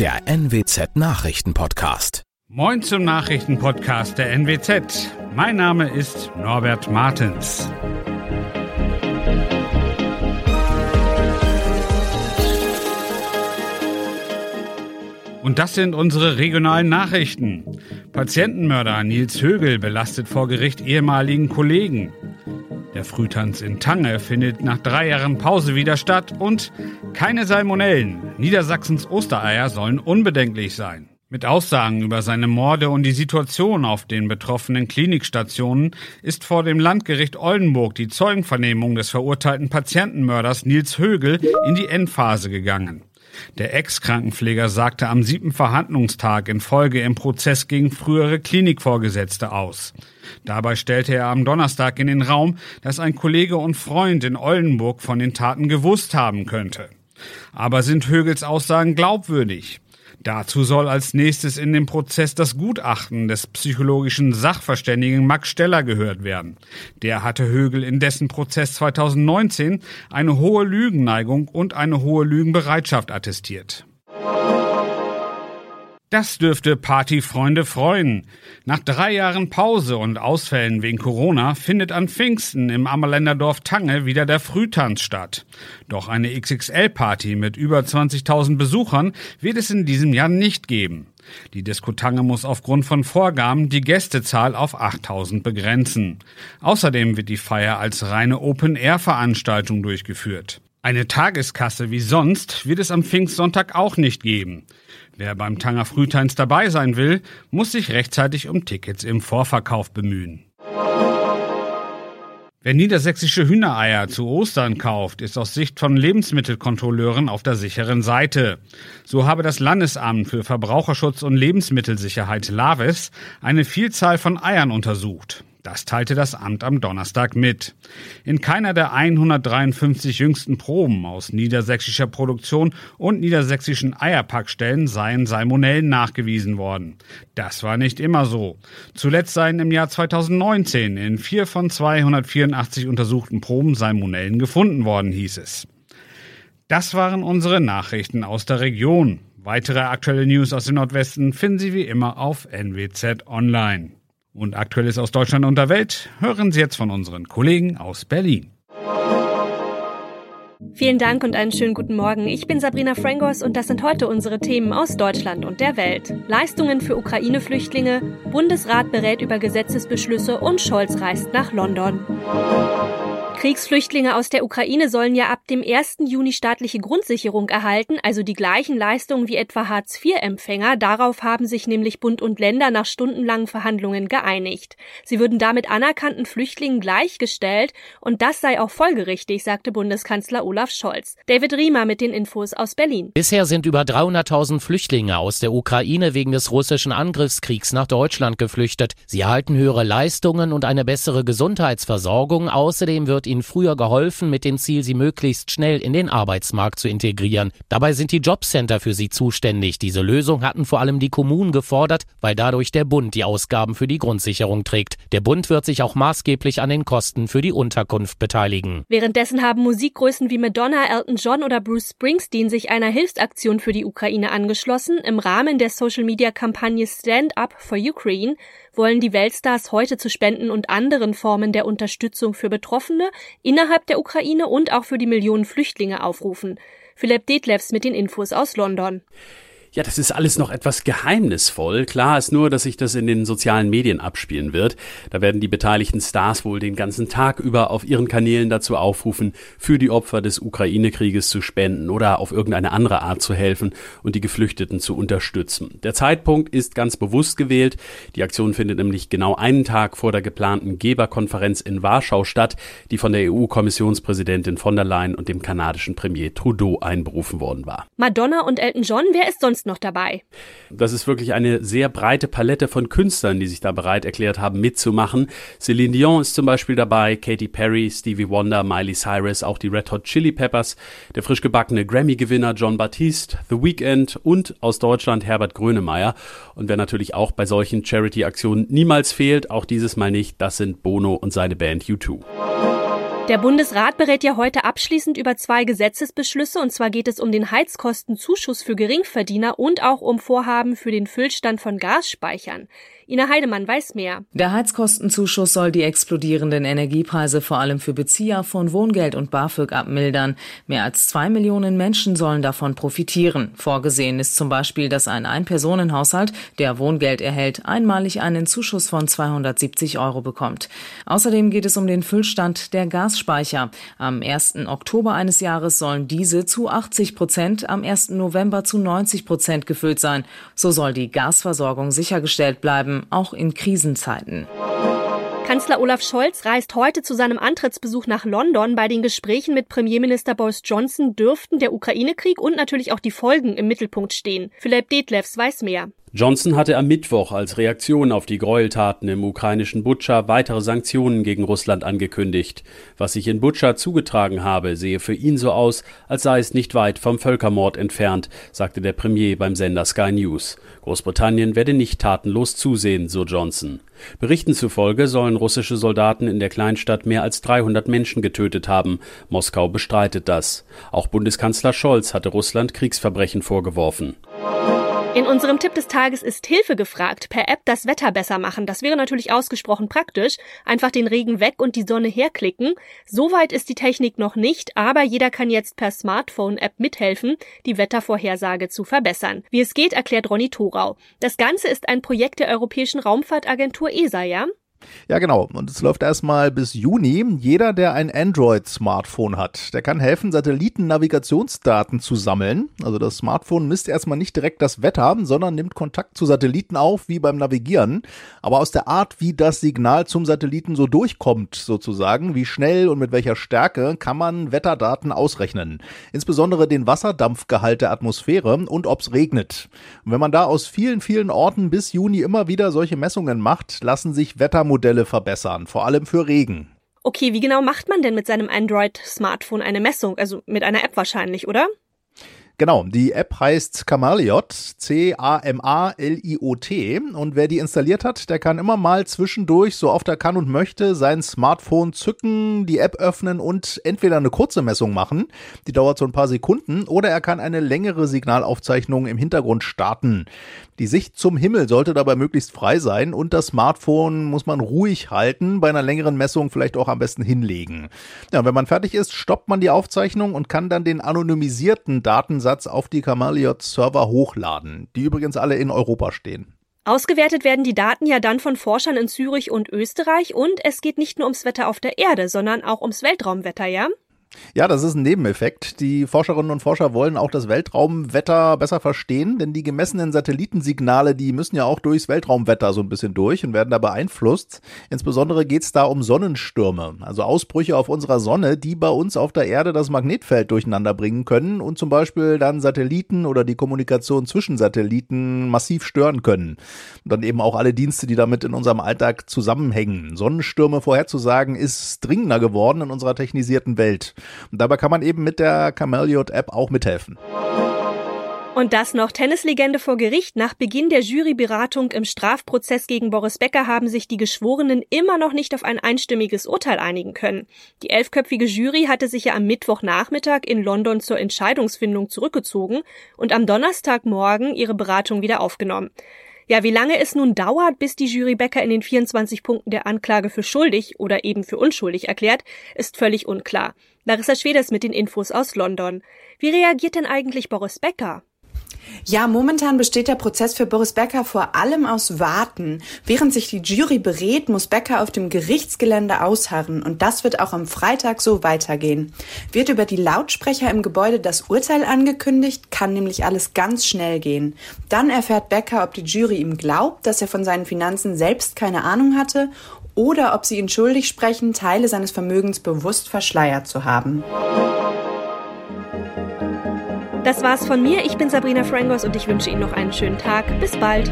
der NWZ Nachrichtenpodcast. Moin zum Nachrichtenpodcast der NWZ. Mein Name ist Norbert Martens. Und das sind unsere regionalen Nachrichten. Patientenmörder Nils Högel belastet vor Gericht ehemaligen Kollegen. Der Frühtanz in Tange findet nach drei Jahren Pause wieder statt und keine Salmonellen. Niedersachsens Ostereier sollen unbedenklich sein. Mit Aussagen über seine Morde und die Situation auf den betroffenen Klinikstationen ist vor dem Landgericht Oldenburg die Zeugenvernehmung des verurteilten Patientenmörders Nils Högel in die Endphase gegangen. Der Ex-Krankenpfleger sagte am siebten Verhandlungstag in Folge im Prozess gegen frühere Klinikvorgesetzte aus. Dabei stellte er am Donnerstag in den Raum, dass ein Kollege und Freund in Oldenburg von den Taten gewusst haben könnte. Aber sind Högels Aussagen glaubwürdig? Dazu soll als nächstes in dem Prozess das Gutachten des psychologischen Sachverständigen Max Steller gehört werden. Der hatte Högel in dessen Prozess 2019 eine hohe Lügenneigung und eine hohe Lügenbereitschaft attestiert. Das dürfte Partyfreunde freuen. Nach drei Jahren Pause und Ausfällen wegen Corona findet an Pfingsten im Ammerländer Dorf Tange wieder der Frühtanz statt. Doch eine XXL-Party mit über 20.000 Besuchern wird es in diesem Jahr nicht geben. Die Disco Tange muss aufgrund von Vorgaben die Gästezahl auf 8000 begrenzen. Außerdem wird die Feier als reine Open-Air-Veranstaltung durchgeführt. Eine Tageskasse wie sonst wird es am Pfingstsonntag auch nicht geben. Wer beim Tanger Frühtanz dabei sein will, muss sich rechtzeitig um Tickets im Vorverkauf bemühen. Wer niedersächsische Hühnereier zu Ostern kauft, ist aus Sicht von Lebensmittelkontrolleuren auf der sicheren Seite. So habe das Landesamt für Verbraucherschutz und Lebensmittelsicherheit LAVES eine Vielzahl von Eiern untersucht. Das teilte das Amt am Donnerstag mit. In keiner der 153 jüngsten Proben aus niedersächsischer Produktion und niedersächsischen Eierpackstellen seien Salmonellen nachgewiesen worden. Das war nicht immer so. Zuletzt seien im Jahr 2019 in vier von 284 untersuchten Proben Salmonellen gefunden worden, hieß es. Das waren unsere Nachrichten aus der Region. Weitere aktuelle News aus dem Nordwesten finden Sie wie immer auf NWZ Online. Und Aktuelles aus Deutschland und der Welt hören Sie jetzt von unseren Kollegen aus Berlin. Vielen Dank und einen schönen guten Morgen. Ich bin Sabrina Frangos und das sind heute unsere Themen aus Deutschland und der Welt. Leistungen für Ukraine-Flüchtlinge, Bundesrat berät über Gesetzesbeschlüsse und Scholz reist nach London. Kriegsflüchtlinge aus der Ukraine sollen ja ab dem 1. Juni staatliche Grundsicherung erhalten, also die gleichen Leistungen wie etwa Hartz-IV-Empfänger. Darauf haben sich nämlich Bund und Länder nach stundenlangen Verhandlungen geeinigt. Sie würden damit anerkannten Flüchtlingen gleichgestellt und das sei auch folgerichtig, sagte Bundeskanzler Olaf Scholz. David Riemer mit den Infos aus Berlin. Bisher sind über 300.000 Flüchtlinge aus der Ukraine wegen des russischen Angriffskriegs nach Deutschland geflüchtet. Sie erhalten höhere Leistungen und eine bessere Gesundheitsversorgung. Außerdem wird ihnen früher geholfen, mit dem Ziel, sie möglichst schnell in den Arbeitsmarkt zu integrieren. Dabei sind die Jobcenter für sie zuständig. Diese Lösung hatten vor allem die Kommunen gefordert, weil dadurch der Bund die Ausgaben für die Grundsicherung trägt. Der Bund wird sich auch maßgeblich an den Kosten für die Unterkunft beteiligen. Währenddessen haben Musikgrößen wie Madonna, Elton John oder Bruce Springsteen sich einer Hilfsaktion für die Ukraine angeschlossen. Im Rahmen der Social-Media-Kampagne Stand Up for Ukraine wollen die Weltstars heute zu Spenden und anderen Formen der Unterstützung für Betroffene innerhalb der Ukraine und auch für die Millionen Flüchtlinge aufrufen. Philipp Detlefs mit den Infos aus London. Ja, das ist alles noch etwas geheimnisvoll. Klar ist nur, dass sich das in den sozialen Medien abspielen wird. Da werden die beteiligten Stars wohl den ganzen Tag über auf ihren Kanälen dazu aufrufen, für die Opfer des Ukraine-Krieges zu spenden oder auf irgendeine andere Art zu helfen und die Geflüchteten zu unterstützen. Der Zeitpunkt ist ganz bewusst gewählt. Die Aktion findet nämlich genau einen Tag vor der geplanten Geberkonferenz in Warschau statt, die von der EU-Kommissionspräsidentin von der Leyen und dem kanadischen Premier Trudeau einberufen worden war. Madonna und Elton John, wer ist sonst sonst noch dabei? Das ist wirklich eine sehr breite Palette von Künstlern, die sich da bereit erklärt haben, mitzumachen. Celine Dion ist zum Beispiel dabei, Katy Perry, Stevie Wonder, Miley Cyrus, auch die Red Hot Chili Peppers, der frisch gebackene Grammy-Gewinner John Baptiste, The Weeknd und aus Deutschland Herbert Grönemeyer. Und wer natürlich auch bei solchen Charity-Aktionen niemals fehlt, auch dieses Mal nicht, das sind Bono und seine Band U2. Der Bundesrat berät ja heute abschließend über zwei Gesetzesbeschlüsse, und zwar geht es um den Heizkostenzuschuss für Geringverdiener und auch um Vorhaben für den Füllstand von Gasspeichern. Ina Heidemann weiß mehr. Der Heizkostenzuschuss soll die explodierenden Energiepreise vor allem für Bezieher von Wohngeld und BAföG abmildern. Mehr als zwei Millionen Menschen sollen davon profitieren. Vorgesehen ist zum Beispiel, dass ein Einpersonenhaushalt, der Wohngeld erhält, einmalig einen Zuschuss von 270 Euro bekommt. Außerdem geht es um den Füllstand der Gasspeicher. Am 1. Oktober eines Jahres sollen diese zu 80 Prozent, am 1. November zu 90 Prozent gefüllt sein. So soll die Gasversorgung sichergestellt bleiben auch in Krisenzeiten. Kanzler Olaf Scholz reist heute zu seinem Antrittsbesuch nach London. Bei den Gesprächen mit Premierminister Boris Johnson dürften der Ukraine-Krieg und natürlich auch die Folgen im Mittelpunkt stehen. Philipp Detlefs weiß mehr. Johnson hatte am Mittwoch als Reaktion auf die Gräueltaten im ukrainischen Butscha weitere Sanktionen gegen Russland angekündigt. Was sich in Butscha zugetragen habe, sehe für ihn so aus, als sei es nicht weit vom Völkermord entfernt, sagte der Premier beim Sender Sky News. Großbritannien werde nicht tatenlos zusehen, so Johnson. Berichten zufolge sollen russische Soldaten in der Kleinstadt mehr als 300 Menschen getötet haben. Moskau bestreitet das. Auch Bundeskanzler Scholz hatte Russland Kriegsverbrechen vorgeworfen. In unserem Tipp des Tages ist Hilfe gefragt. Per App das Wetter besser machen. Das wäre natürlich ausgesprochen praktisch. Einfach den Regen weg und die Sonne herklicken. Soweit ist die Technik noch nicht, aber jeder kann jetzt per Smartphone-App mithelfen, die Wettervorhersage zu verbessern. Wie es geht, erklärt Ronny Thorau. Das Ganze ist ein Projekt der Europäischen Raumfahrtagentur ESA, ja? Ja, genau. Und es läuft erstmal bis Juni. Jeder, der ein Android-Smartphone hat, der kann helfen, Satelliten-Navigationsdaten zu sammeln. Also das Smartphone misst erstmal nicht direkt das Wetter, sondern nimmt Kontakt zu Satelliten auf, wie beim Navigieren. Aber aus der Art, wie das Signal zum Satelliten so durchkommt, sozusagen, wie schnell und mit welcher Stärke, kann man Wetterdaten ausrechnen. Insbesondere den Wasserdampfgehalt der Atmosphäre und ob es regnet. Und wenn man da aus vielen, vielen Orten bis Juni immer wieder solche Messungen macht, lassen sich Wetter Modelle verbessern, vor allem für Regen. Okay, wie genau macht man denn mit seinem Android-Smartphone eine Messung? Also mit einer App wahrscheinlich, oder? Genau, die App heißt Camaliot, C-A-M-A-L-I-O-T. Und wer die installiert hat, der kann immer mal zwischendurch, so oft er kann und möchte, sein Smartphone zücken, die App öffnen und entweder eine kurze Messung machen, die dauert so ein paar Sekunden, oder er kann eine längere Signalaufzeichnung im Hintergrund starten. Die Sicht zum Himmel sollte dabei möglichst frei sein und das Smartphone muss man ruhig halten, bei einer längeren Messung vielleicht auch am besten hinlegen. Ja, wenn man fertig ist, stoppt man die Aufzeichnung und kann dann den anonymisierten Datensatz auf die Camaliot-Server hochladen, die übrigens alle in Europa stehen. Ausgewertet werden die Daten ja dann von Forschern in Zürich und Österreich und es geht nicht nur ums Wetter auf der Erde, sondern auch ums Weltraumwetter, ja? Ja, das ist ein Nebeneffekt. Die Forscherinnen und Forscher wollen auch das Weltraumwetter besser verstehen, denn die gemessenen Satellitensignale, die müssen ja auch durchs Weltraumwetter so ein bisschen durch und werden da beeinflusst. Insbesondere geht's da um Sonnenstürme, also Ausbrüche auf unserer Sonne, die bei uns auf der Erde das Magnetfeld durcheinander bringen können und zum Beispiel dann Satelliten oder die Kommunikation zwischen Satelliten massiv stören können. Und dann eben auch alle Dienste, die damit in unserem Alltag zusammenhängen. Sonnenstürme vorherzusagen ist dringender geworden in unserer technisierten Welt. Und dabei kann man eben mit der Cameliot-App auch mithelfen. Und das noch Tennislegende vor Gericht. Nach Beginn der Juryberatung im Strafprozess gegen Boris Becker haben sich die Geschworenen immer noch nicht auf ein einstimmiges Urteil einigen können. Die elfköpfige Jury hatte sich ja am Mittwochnachmittag in London zur Entscheidungsfindung zurückgezogen und am Donnerstagmorgen ihre Beratung wieder aufgenommen. Ja, wie lange es nun dauert, bis die Jury Becker in den 24 Punkten der Anklage für schuldig oder eben für unschuldig erklärt, ist völlig unklar. Larissa Schweders mit den Infos aus London. Wie reagiert denn eigentlich Boris Becker? Ja, momentan besteht der Prozess für Boris Becker vor allem aus Warten. Während sich die Jury berät, muss Becker auf dem Gerichtsgelände ausharren und das wird auch am Freitag so weitergehen. Wird über die Lautsprecher im Gebäude das Urteil angekündigt, kann nämlich alles ganz schnell gehen. Dann erfährt Becker, ob die Jury ihm glaubt, dass er von seinen Finanzen selbst keine Ahnung hatte oder ob sie ihn schuldig sprechen, Teile seines Vermögens bewusst verschleiert zu haben. Das war's von mir. Ich bin Sabrina Frangos und ich wünsche Ihnen noch einen schönen Tag. Bis bald.